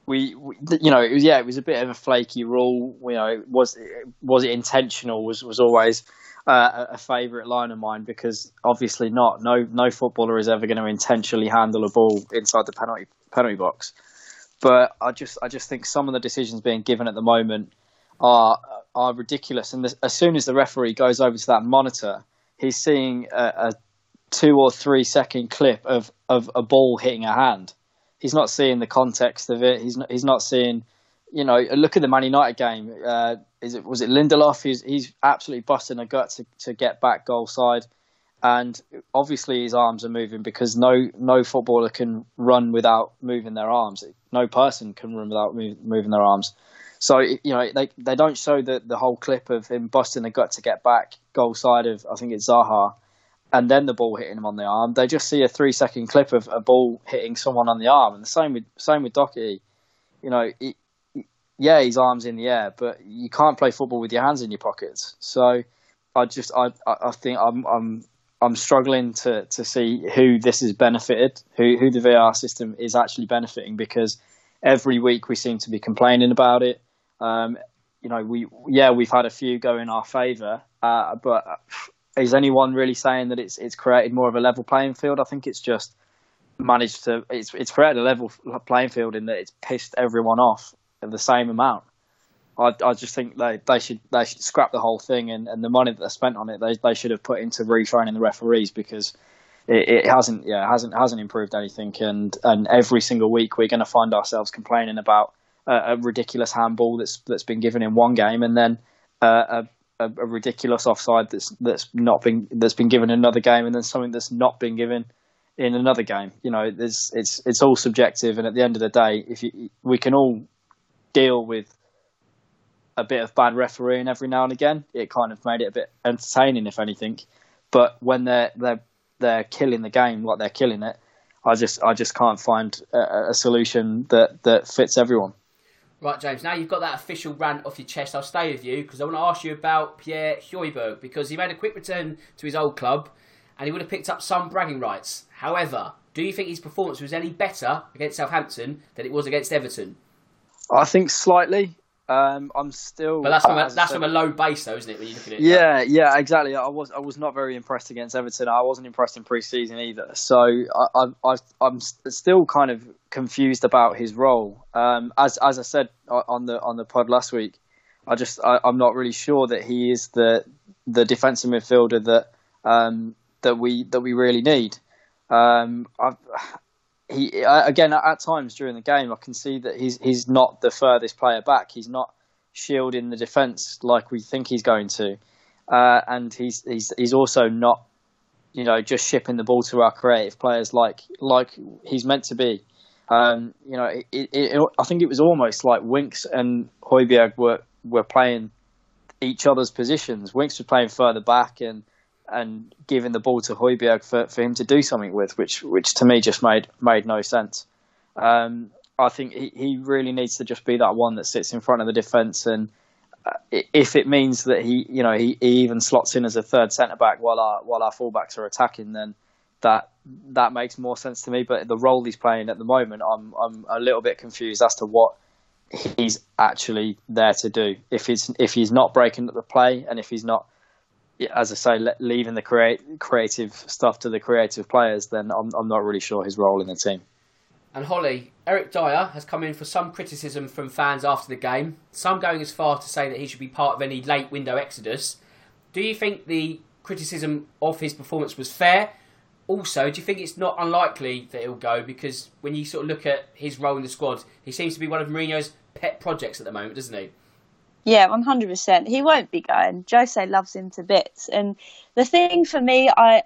Speaker 4: we, we, you know, it was yeah, it was a bit of a flaky rule. You know, was was it intentional? Was was always uh, a favourite line of mine because obviously not. No, no footballer is ever going to intentionally handle a ball inside the penalty penalty box. But I just I just think some of the decisions being given at the moment are are ridiculous. And this, as soon as the referee goes over to that monitor, he's seeing a, a two or three second clip of of a ball hitting a hand he's not seeing the context of it. He's not, he's not seeing, you know, look at the Man United game. Uh, is it was it Lindelof? He's he's absolutely busting a gut to, to get back goal side, and obviously his arms are moving because no no footballer can run without moving their arms. No person can run without move, moving their arms. So you know they they don't show the the whole clip of him busting a gut to get back goal side of I think it's Zaha and then the ball hitting him on the arm. They just see a three second clip of a ball hitting someone on the arm, and the same with same with Doherty. You know, it, yeah, his arms in the air, but you can't play football with your hands in your pockets. So I just I I think I'm I'm I'm struggling to to see who this has benefited, who who the VR system is actually benefiting because every week we seem to be complaining about it. Um, you know, we yeah we've had a few go in our favour, uh, but is anyone really saying that it's it's created more of a level playing field? I think it's just managed to it's it's created a level playing field in that it's pissed everyone off of the same amount. I, I just think they, they should they should scrap the whole thing and, and the money that they spent on it they, they should have put into retraining the referees because it, it hasn't yeah hasn't hasn't improved anything and and every single week we're going to find ourselves complaining about a, a, ridiculous handball that's that's been given in one game and then uh, a a, a, ridiculous offside that's that's not been that's been given another game, and then something that's not been given in another game. You know, it's it's it's all subjective, and at the end of the day, if you, we can all deal with a bit of bad refereeing every now and again, it kind of made it a bit entertaining, if anything. But when they're they're they're killing the game like they're killing it, I just I just can't find a, a solution that that fits everyone.
Speaker 2: Right, James, now you've got that official rant off your chest, I'll stay with you because I want to ask you about Pierre Højbjerg because he made a quick return to his old club and he would have picked up some bragging rights. However, do you think his performance was any better against Southampton than it was against Everton?
Speaker 4: I think slightly. Um, I'm still.
Speaker 2: But that's from a, that's from a low base, though, isn't it? When you look at it.
Speaker 4: Yeah, yeah, exactly. I was I was not very impressed against Everton. I wasn't impressed in pre-season either. So I, I, I I'm still kind of confused about his role. Um, as as I said on the on the pod last week, I just I, I'm not really sure that he is the the defensive midfielder that um, that we that we really need. Um, I've, he again at, times during the game, I can see that he's he's not the furthest player back. He's not shielding the defence like we think he's going to, uh, and he's he's he's also not, you know, just shipping the ball to our creative players like like he's meant to be. Um, you know, it, it, it, I think it was almost like Winks and Højbjerg were were playing each other's positions. Winks was playing further back and and giving the ball to Højbjerg for, for him to do something with, which which to me just made made no sense. Um, I think he, he really needs to just be that one that sits in front of the defence, and uh, if it means that he you know he, he even slots in as a third centre back while our while our fullbacks are attacking, then that that makes more sense to me. But the role he's playing at the moment, I'm I'm a little bit confused as to what he's actually there to do. If he's if he's not breaking up the play, and if he's not as I say, le- leaving the create, creative stuff to the creative players, then I'm, I'm not really sure his role in the team.
Speaker 2: And Holly, Eric Dier has come in for some criticism from fans after the game, some going as far to say that he should be part of any late window exodus. Do you think the criticism of his performance was fair? Also, do you think it's not unlikely that he'll go because when you sort of look at his role in the squad, he seems to be one of Mourinho's pet projects at the moment, doesn't he?
Speaker 5: Yeah, one hundred percent. He won't be going. Jose loves him to bits, and the thing for me, I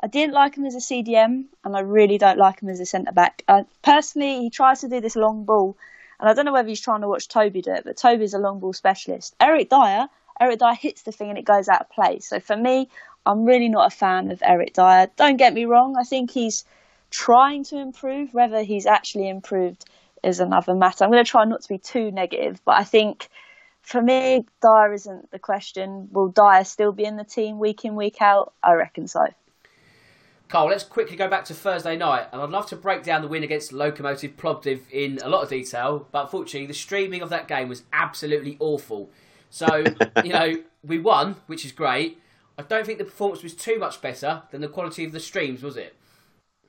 Speaker 5: I didn't like him as a CDM, and I really don't like him as a centre back. Uh, personally, he tries to do this long ball, and I don't know whether he's trying to watch Toby do it, but Toby's a long ball specialist. Eric Dier, Eric Dier hits the thing and it goes out of play. So for me, I'm really not a fan of Eric Dier. Don't get me wrong. I think he's trying to improve. Whether he's actually improved is another matter. I'm going to try not to be too negative, but I think for me, Dier isn't the question. Will Dier still be in the team week in, week out? I reckon so.
Speaker 2: Carl, let's quickly go back to Thursday night, and I'd love to break down the win against Lokomotiv Plovdiv in a lot of detail, but unfortunately, the streaming of that game was absolutely awful. So, [LAUGHS] you know, we won, which is great. I don't think the performance was too much better than the quality of the streams, was it?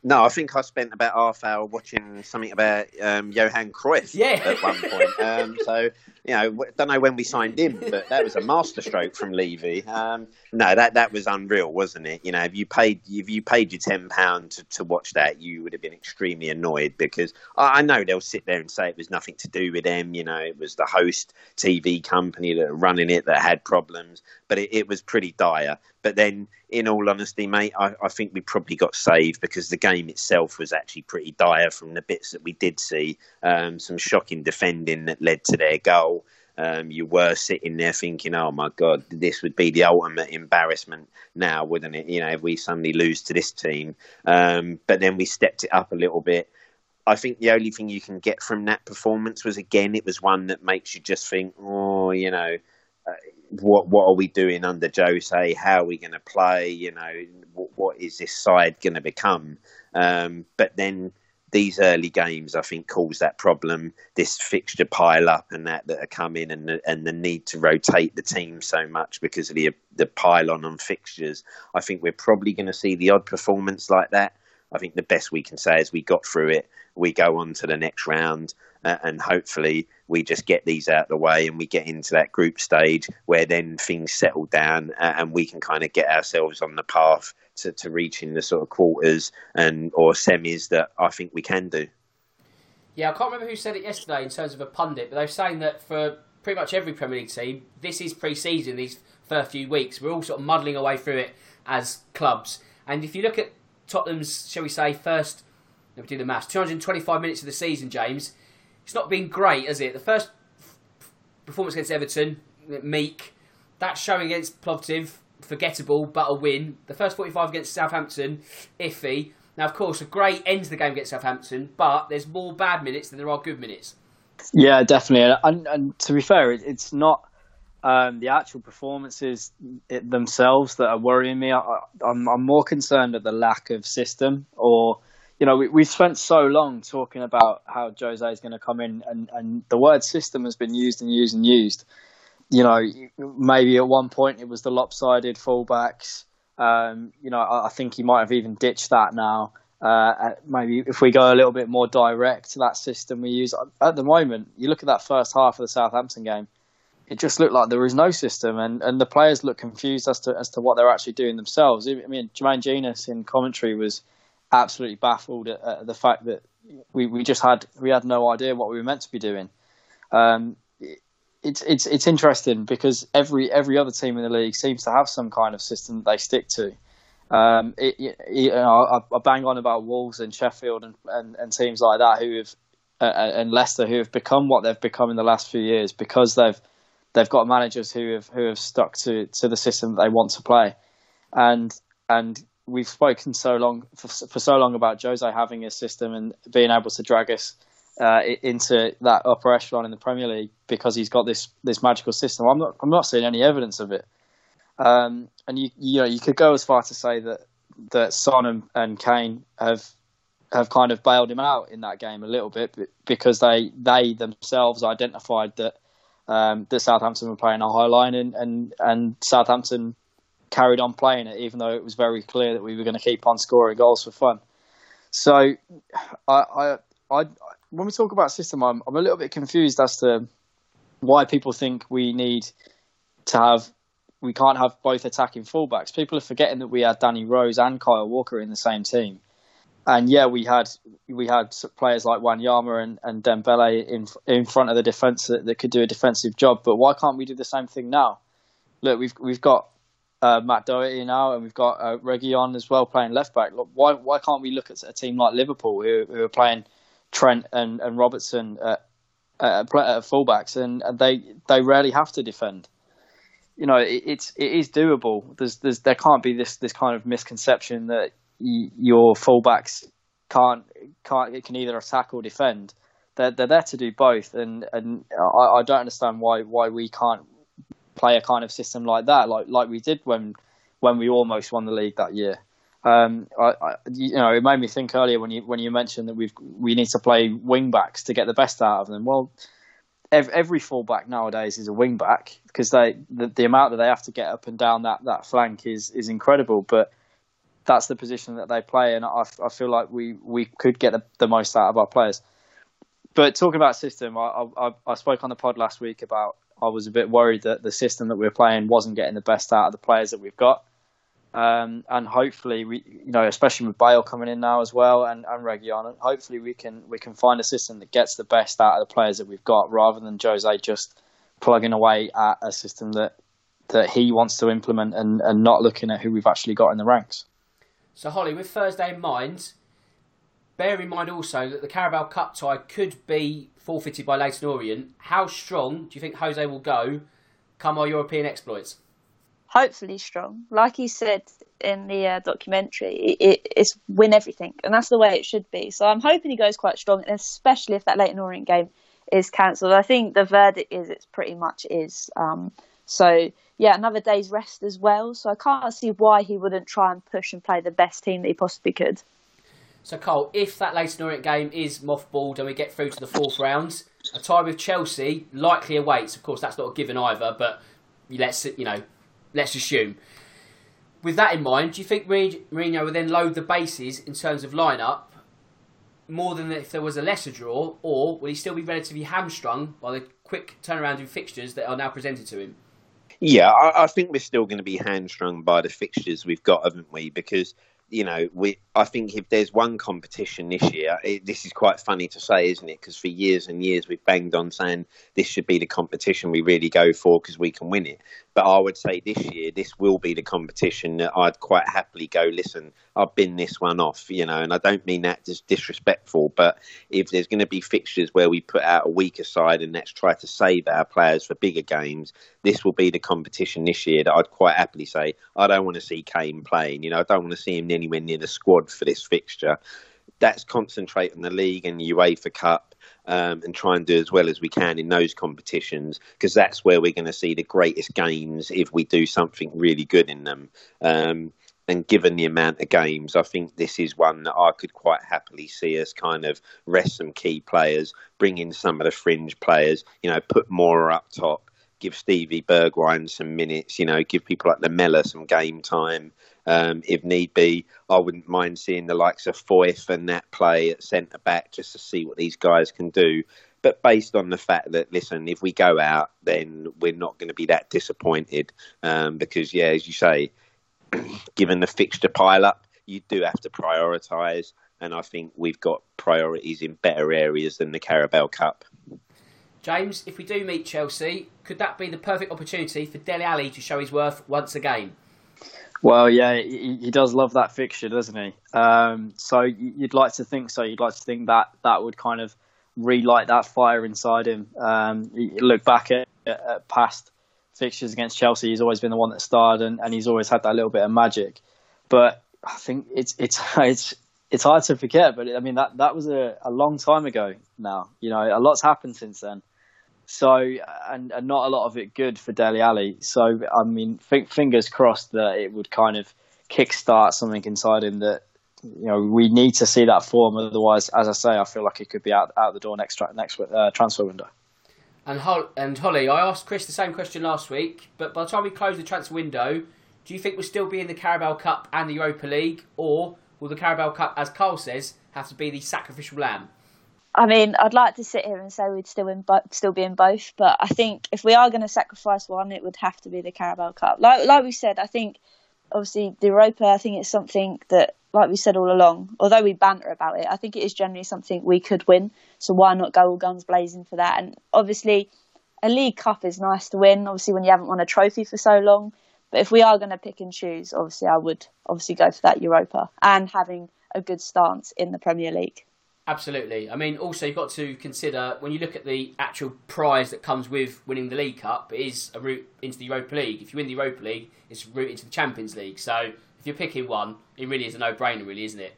Speaker 3: No, I think I spent about half hour watching something about um, Johan Cruyff
Speaker 2: Yeah.
Speaker 3: at one point. [LAUGHS] Um, so you know, don't know when we signed him, but that was a masterstroke from Levy. Um, no, that that was unreal, wasn't it? You know, if you paid if you paid your ten pound to, to watch that, you would have been extremely annoyed because I, I know they'll sit there and say it was nothing to do with them. You know, it was the host TV company that were running it that had problems, but it, it was pretty dire. But then, in all honesty, mate, I, I think we probably got saved because the game itself was actually pretty dire from the bits that we did see. Um, some shocking defending that led to their goal. Um, you were sitting there thinking, "Oh my God, this would be the ultimate embarrassment now, wouldn't it? You know, if we suddenly lose to this team." Um, but then we stepped it up a little bit. I think the only thing you can get from that performance was again, it was one that makes you just think, "Oh, you know." uh, what what are we doing under Jose? How are we going to play? You know, what, what is this side going to become? Um, but then these early games, I think, cause that problem. This fixture pile up and that that are coming, and the, and the need to rotate the team so much because of the the pile on on fixtures. I think we're probably going to see the odd performance like that. I think the best we can say is we got through it. We go on to the next round, uh, and hopefully we just get these out of the way and we get into that group stage where then things settle down uh, and we can kind of get ourselves on the path to, to reaching the sort of quarters and or semis that I think we can do.
Speaker 2: Yeah, I can't remember who said it yesterday in terms of a pundit, but they were saying that for pretty much every Premier League team, this is pre-season. These first few weeks, we're all sort of muddling away through it as clubs. And if you look at Tottenham's, shall we say, first, let me do the maths, 225 minutes of the season, James, it's not been great, has it? The first performance against Everton, meek. That showing against Plovdiv, forgettable, but a win. The first 45 against Southampton, iffy. Now, of course, a great end to the game against Southampton, but there's more bad minutes than there are good minutes.
Speaker 4: Yeah, definitely. And, and to be fair, it's not um, the actual performances themselves that are worrying me. I, I'm, I'm more concerned at the lack of system, or you know, we, we've spent so long talking about how Jose is going to come in, and, and the word system has been used and used and used. You know, maybe at one point it was the lopsided fullbacks. Um, you know, I, I, think he might have even ditched that now. Uh, maybe if we go a little bit more direct to that system we use at the moment, you look at that first half of the Southampton game. It just looked like there was no system, and, and the players looked confused as to as to what they're actually doing themselves. I mean, Jermaine Jenas in commentary was absolutely baffled at, at, the fact that we, we just had we had no idea what we were meant to be doing. Um, it's it's it's interesting because every every other team in the league seems to have some kind of system they stick to. Um, it, it, you know, I, I, bang on about Wolves and Sheffield and, and, and teams like that who have uh, uh, and Leicester who have become what they've become in the last few years because they've they've got managers who have who have stuck to, to the system that they want to play, and and we've spoken so long for, for so long about Jose having a system and being able to drag us uh, into that upper echelon in the Premier League because he's got this this magical system. I'm not I'm not seeing any evidence of it. Um, and you you know you could go as far to say that that Son and, and Kane have have kind of bailed him out in that game a little bit because they they themselves identified that um, that Southampton were playing a high line and, and, and Southampton carried on playing it, even though it was very clear that we were going to keep on scoring goals for fun. So, I, I, I when we talk about system, I'm, I'm a little bit confused as to why people think we need to have we can't have both attacking fullbacks. People are forgetting that we had Danny Rose and Kyle Walker in the same team, and yeah, we had we had players like Wanyama and, and Dembele in in front of the defence that, that could do a defensive job. But why can't we do the same thing now? Look, we've we've got uh, Matt Doherty now, and we've got uh, on as well playing left back. Look, why why can't we look at a team like Liverpool who, who are playing Trent and, and Robertson at, at, at fullbacks, and, they they rarely have to defend. You know, it, it's it is doable. There's there's there can't be this this kind of misconception that y- your fullbacks can't can't can either attack or defend. They're they're there to do both, and and I, I don't understand why why we can't play a kind of system like that, like like we did when when we almost won the league that year. Um, I, I, you know, it made me think earlier when you when you mentioned that we've we need to play wing backs to get the best out of them. Well, every, every fullback nowadays is a wing back because they the, the amount that they have to get up and down that, that flank is is incredible. But that's the position that they play, and I, I feel like we, we could get the, the most out of our players. But talking about system, I, I, I spoke on the pod last week about I was a bit worried that the system that we are playing wasn't getting the best out of the players that we've got. Um, and hopefully, we, you know, especially with Bale coming in now as well, and and Reguilón, hopefully we can we can find a system that gets the best out of the players that we've got, rather than Jose just plugging away at a system that that he wants to implement and, and not looking at who we've actually got in the ranks.
Speaker 2: So, Holly, with Thursday in mind, bear in mind also that the Carabao Cup tie could be forfeited by Leyton Orient. How strong do you think Jose will go come our European exploits?
Speaker 5: Hopefully strong. Like he said in the uh, documentary, it, it's win everything, and that's the way it should be. So I'm hoping he goes quite strong, especially if that Leyton Orient game is cancelled. I think the verdict is it's pretty much is. Um, so yeah, another day's rest as well. So I can't see why he wouldn't try and push and play the best team that he possibly could.
Speaker 2: So Cole, if that Leyton Orient game is mothballed and we get through to the fourth round, a tie with Chelsea likely awaits. Of course, that's not a given either, but let's you know, let's assume. With that in mind, do you think Mourinho will then load the bases in terms of lineup more than if there was a lesser draw, or will he still be relatively hamstrung by the quick turnaround in fixtures that are now presented to him?
Speaker 3: Yeah, I, I think we're still going to be hamstrung by the fixtures we've got, haven't we? Because you know, we I think if there's one competition this year, it, this is quite funny to say, isn't it? Because for years and years we've banged on saying this should be the competition we really go for because we can win it. But I would say this year, this will be the competition that I'd quite happily go. Listen, I've been this one off, you know, and I don't mean that as disrespectful, but if there's going to be fixtures where we put out a weaker side and let's try to save our players for bigger games, this will be the competition this year that I'd quite happily say I don't want to see Kane playing. You know, I don't want to see him anywhere near the squad for this fixture. That's concentrate on the league and the UEFA Cup um, and try and do as well as we can in those competitions because that's where we're going to see the greatest gains if we do something really good in them. Um, and given the amount of games, I think this is one that I could quite happily see us kind of rest some key players, bring in some of the fringe players, you know, put Moura up top, give Stevie Bergwijn some minutes, you know, give people like Lamela some game time. Um, if need be, I wouldn't mind seeing the likes of Foyth and that play at centre back just to see what these guys can do. But based on the fact that, listen, if we go out, then we're not going to be that disappointed um, because, yeah, as you say, [CLEARS THROAT] given the fixture pile up, you do have to prioritise. And I think we've got priorities in better areas than the Carabao Cup.
Speaker 2: James, if we do meet Chelsea, could that be the perfect opportunity for Dele Alli to show his worth once again?
Speaker 4: Well, yeah, he, he does love that fixture, doesn't he? Um, so you'd like to think so. You'd like to think that that would kind of relight that fire inside him. Um, look back at, at, past fixtures against Chelsea, he's always been the one that starred, and, and he's always had that little bit of magic. But I think it's it's [LAUGHS] it's it's hard to forget. But I mean that that was a, a long time ago now. You know, a lot's happened since then. So, and, and not a lot of it good for Dele Alli. So, I mean, fingers crossed that it would kind of kickstart something inside him that, you know, we need to see that form. Otherwise, as I say, I feel like it could be out out the door next next uh, transfer window.
Speaker 2: And, Hol- and Holly, I asked Chris the same question last week, but by the time we close the transfer window, do you think we'll still be in the Carabao Cup and the Europa League, or will the Carabao Cup, as Carl says, have to be the sacrificial lamb?
Speaker 5: I mean, I'd like to sit here and say we'd still in bo- still be in both, but I think if we are going to sacrifice one, it would have to be the Carabao Cup. Like like we said, I think obviously the Europa. I think it's something that, like we said all along, although we banter about it, I think it is generally something we could win. So why not go all guns blazing for that? And obviously, a League Cup is nice to win. Obviously, when you haven't won a trophy for so long. But if we are going to pick and choose, obviously I would obviously go for that Europa and having a good stance in the Premier League.
Speaker 2: Absolutely. I mean, also you've got to consider when you look at the actual prize that comes with winning the League Cup it is a route into the Europa League. If you win the Europa League, it's a route into the Champions League. So if you're picking one, it really is a no-brainer, really, isn't it?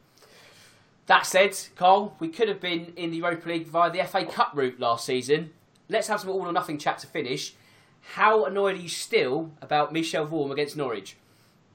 Speaker 2: That said, Carl, we could have been in the Europa League via the FA Cup route last season. Let's have some all or nothing chat to finish. How annoyed are you still about Michel Vorm against Norwich?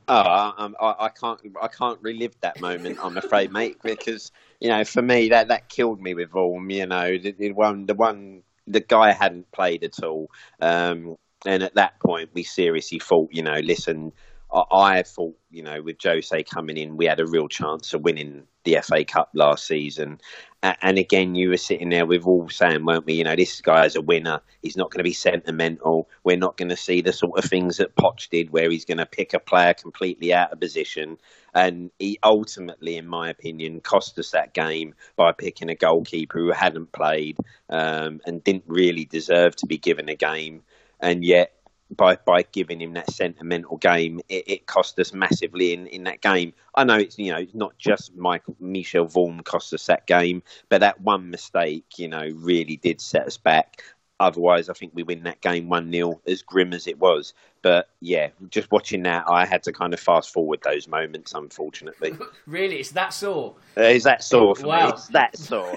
Speaker 3: Oh, I, I, I, can't, I can't relive that moment. I'm afraid, mate, because you know, for me, that that killed me with Vorm. You know, the, the one, the one, the guy hadn't played at all, um, and at that point, we seriously thought, you know, listen, I, I thought, you know, with Jose coming in, we had a real chance of winning the FA Cup last season. And again, you were sitting there with all saying, weren't we? You know, this guy's a winner. He's not going to be sentimental. We're not going to see the sort of things that Poch did, where he's going to pick a player completely out of position. And he ultimately, in my opinion, cost us that game by picking a goalkeeper who hadn't played um, and didn't really deserve to be given a game. And yet, by by giving him that sentimental game, it, it, cost us massively in, in that game. I know it's you know it's not just Michael Michel Vorm cost us that game, but that one mistake, you know, really did set us back. Otherwise, I think we win that game one 0 as grim as it was. But yeah, just watching that, I had to kind of fast forward those moments. Unfortunately, [LAUGHS]
Speaker 2: really, it's that sore.
Speaker 3: Uh, it's that sore for wow. me. It's that sore.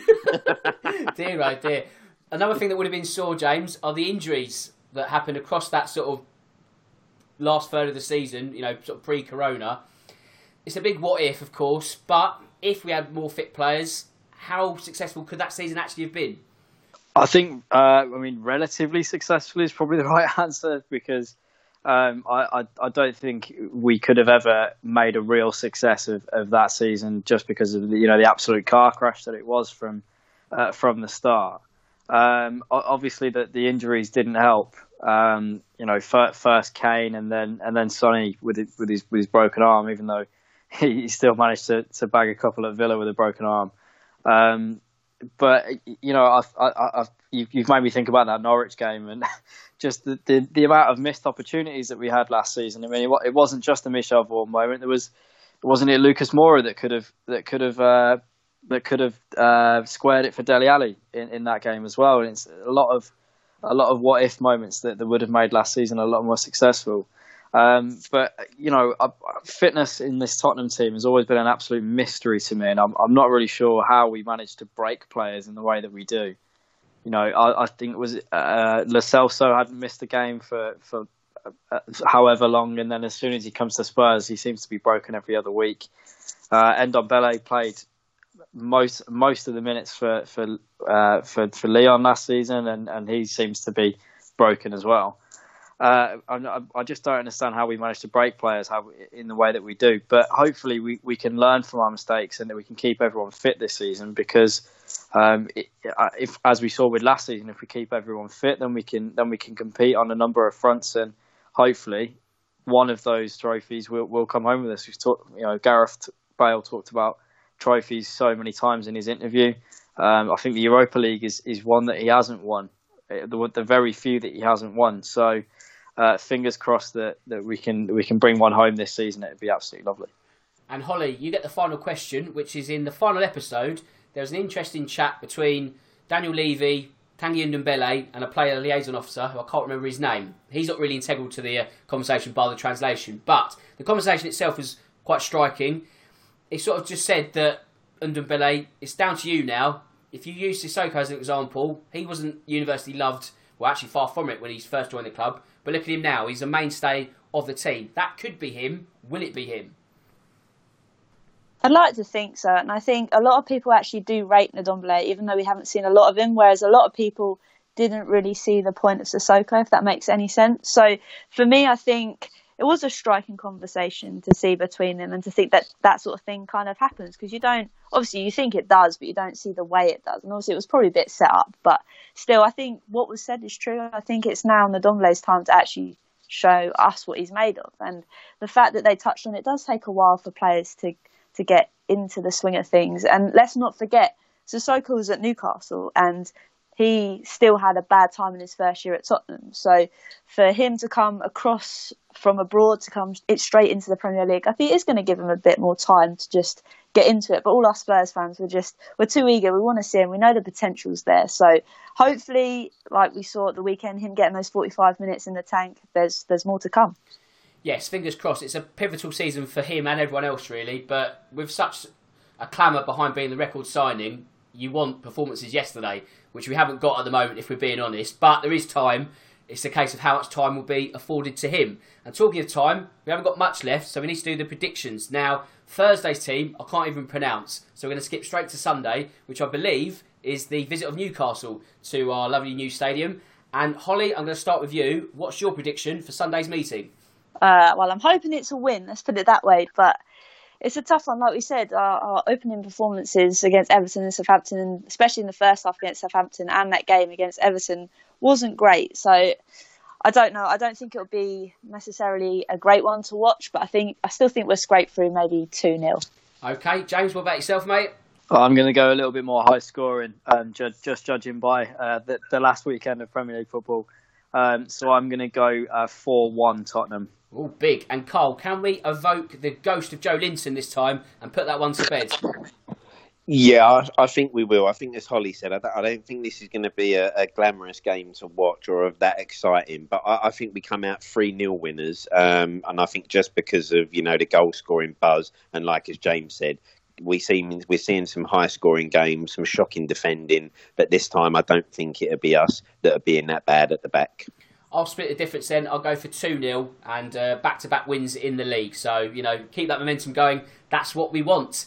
Speaker 3: [LAUGHS]
Speaker 2: dear, oh dear. Another thing that would have been sore, James, are the injuries that happened across that sort of last third of the season, you know, sort of pre corona. It's a big what if, of course, but if we had more fit players, how successful could that season actually have been?
Speaker 4: I think, uh, I mean, relatively successful is probably [LAUGHS] the right answer because um, I, I, I, don't think we could have ever made a real success of, of that season just because of the, you know the absolute car crash that it was from uh, from the start. Um, obviously, the, the injuries didn't help. Um, you know, first Kane and then and then Sonny with his, with his with his broken arm, even though [LAUGHS] he still managed to, to bag a couple at Villa with a broken arm. Um, but you know, I've, I, I've, you've made me think about that Norwich game and [LAUGHS] just the, the, the amount of missed opportunities that we had last season. I mean, it, wasn't just a Michel Vorm moment. There was, wasn't it Lucas Moura that could have that could have uh, that could have uh, squared it for Dele Alli in, in that game as well. And it's a lot of a lot of what if moments that, that would have made last season a lot more successful. Um, but you know, uh, fitness in this Tottenham team has always been an absolute mystery to me, and I'm, I'm not really sure how we managed to break players in the way that we do. You know, I, I think it was uh, Lo Celso hadn't missed a game for for uh, however long, and then as soon as he comes to Spurs, he seems to be broken every other week. Uh, Ndombele played most most of the minutes for for uh, for for Lyon last season, and, and he seems to be broken as well. Uh, I, I, just don't understand how we manage to break players how in the way that we do. But hopefully, we, we can learn from our mistakes and that we can keep everyone fit this season. Because um, it, uh, if, as we saw with last season, if we keep everyone fit, then we can then we can compete on a number of fronts, and hopefully, one of those trophies will will come home with us. We've talked, you know, Gareth Bale talked about trophies so many times in his interview. Um, I think the Europa League is, is one that he hasn't won. Uh, the, the very few that he hasn't won. So uh, fingers crossed that, that we can we can bring one home this season. It'd be absolutely lovely.
Speaker 2: And Holly, you get the final question, which is in the final episode. There's an interesting chat between Daniel Levy, Tanguy Ndombele, and a player liaison officer who I can't remember his name. He's not really integral to the uh, conversation by the translation, but the conversation itself was quite striking. He sort of just said that Ndombele, it's down to you now. If you use Sissoko as an example, he wasn't universally loved, well, actually far from it when he first joined the club. But look at him now; he's a mainstay of the team. That could be him. Will it be him?
Speaker 5: I'd like to think so, and I think a lot of people actually do rate Ndombele, even though we haven't seen a lot of him. Whereas a lot of people didn't really see the point of Sissoko, if that makes any sense. So for me, I think it was a striking conversation to see between them and to think that that sort of thing kind of happens because you don't obviously you think it does but you don't see the way it does. And obviously it was probably a bit set up but still I think what was said is true. I think it's now in the Ndombele's time to actually show us what he's made of. And the fact that they touched on it does take a while for players to to get into the swing of things. And let's not forget Sissoko was at Newcastle and he still had a bad time in his first year at Tottenham. So for him to come across from abroad to come it straight into the Premier League, I think it's going to give him a bit more time to just get into it. But all us Spurs fans were just we're too eager. We want to see him. We know the potential's there. So hopefully, like we saw at the weekend, him getting those 45 minutes in the tank. There's there's more to come.
Speaker 2: Yes, fingers crossed. It's a pivotal season for him and everyone else, really. But with such a clamour behind being the record signing, you want performances yesterday which we haven't got at the moment, if we're being honest. But there is time. It's a case of how much time will be afforded to him. And talking of time, we haven't got much left, so we need to do the predictions. Now, Thursday's team, I can't even pronounce, so we're going to skip straight to Sunday, which I believe is the visit of Newcastle to our lovely new stadium. And Holly, I'm going to start with you. What's your prediction for Sunday's meeting?
Speaker 5: Uh, well, I'm hoping it's a win. Let's put it that way. But it's a tough one. Like we said, our, our, opening performances against Everton and Southampton, especially in the first half against Southampton and that game against Everton, wasn't great. So I don't know. I don't think it'll be necessarily a great one to watch, but I think I still think we'll scrape through maybe 2 0.
Speaker 2: Okay, James, what about yourself, mate?
Speaker 4: I'm going to go a little bit more high scoring, um, ju- just judging by uh, the, the, last weekend of Premier League football. Um, so I'm going to go uh, 4 uh, 1 Tottenham.
Speaker 2: Oh, big. And Carl, can we evoke the ghost of Joe Linton this time and put that one to bed?
Speaker 3: Yeah, I, I, think we will. I think, as Holly said, I don't, I don't think this is going to be a, a, glamorous game to watch or of that exciting. But I, I think we come out three 0 winners, um, and I think just because of you know the goal scoring buzz, and like as James said, we see we're seeing some high scoring games, some shocking defending. But this time, I don't think it'll be us that are being that bad at the back.
Speaker 2: I'll split the difference then. I'll go for 2 0 and back to back wins in the league. So, you know, keep that momentum going. That's what we want.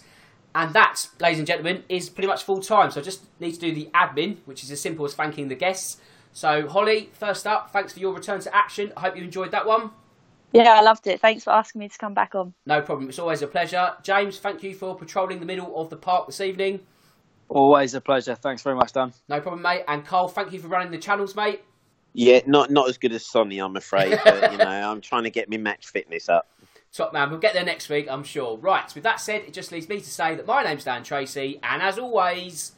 Speaker 2: And that, ladies and gentlemen, is pretty much full time. So I just need to do the admin, which is as simple as thanking the guests. So, Holly, first up, thanks for your return to action. I hope you enjoyed that one.
Speaker 5: Yeah, I loved it. Thanks for asking me to come back on.
Speaker 2: No problem. It's always a pleasure. James, thank you for patrolling the middle of the park this evening.
Speaker 4: Always a pleasure. Thanks very much, Dan.
Speaker 2: No problem, mate. And Carl, thank you for running the channels, mate.
Speaker 3: Yeah, not not as good as Sonny, I'm afraid. But you know, [LAUGHS] I'm trying to get my match fitness up.
Speaker 2: Top man, we'll get there next week, I'm sure. Right, with that said, it just leaves me to say that my name's Dan Tracy, and as always,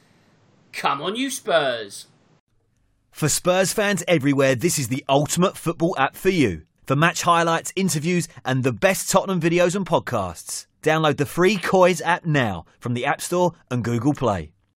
Speaker 2: come on, you Spurs.
Speaker 1: For Spurs fans everywhere, this is the ultimate football app for you. For match highlights, interviews, and the best Tottenham videos and podcasts, download the free COYS app now from the App Store and Google Play.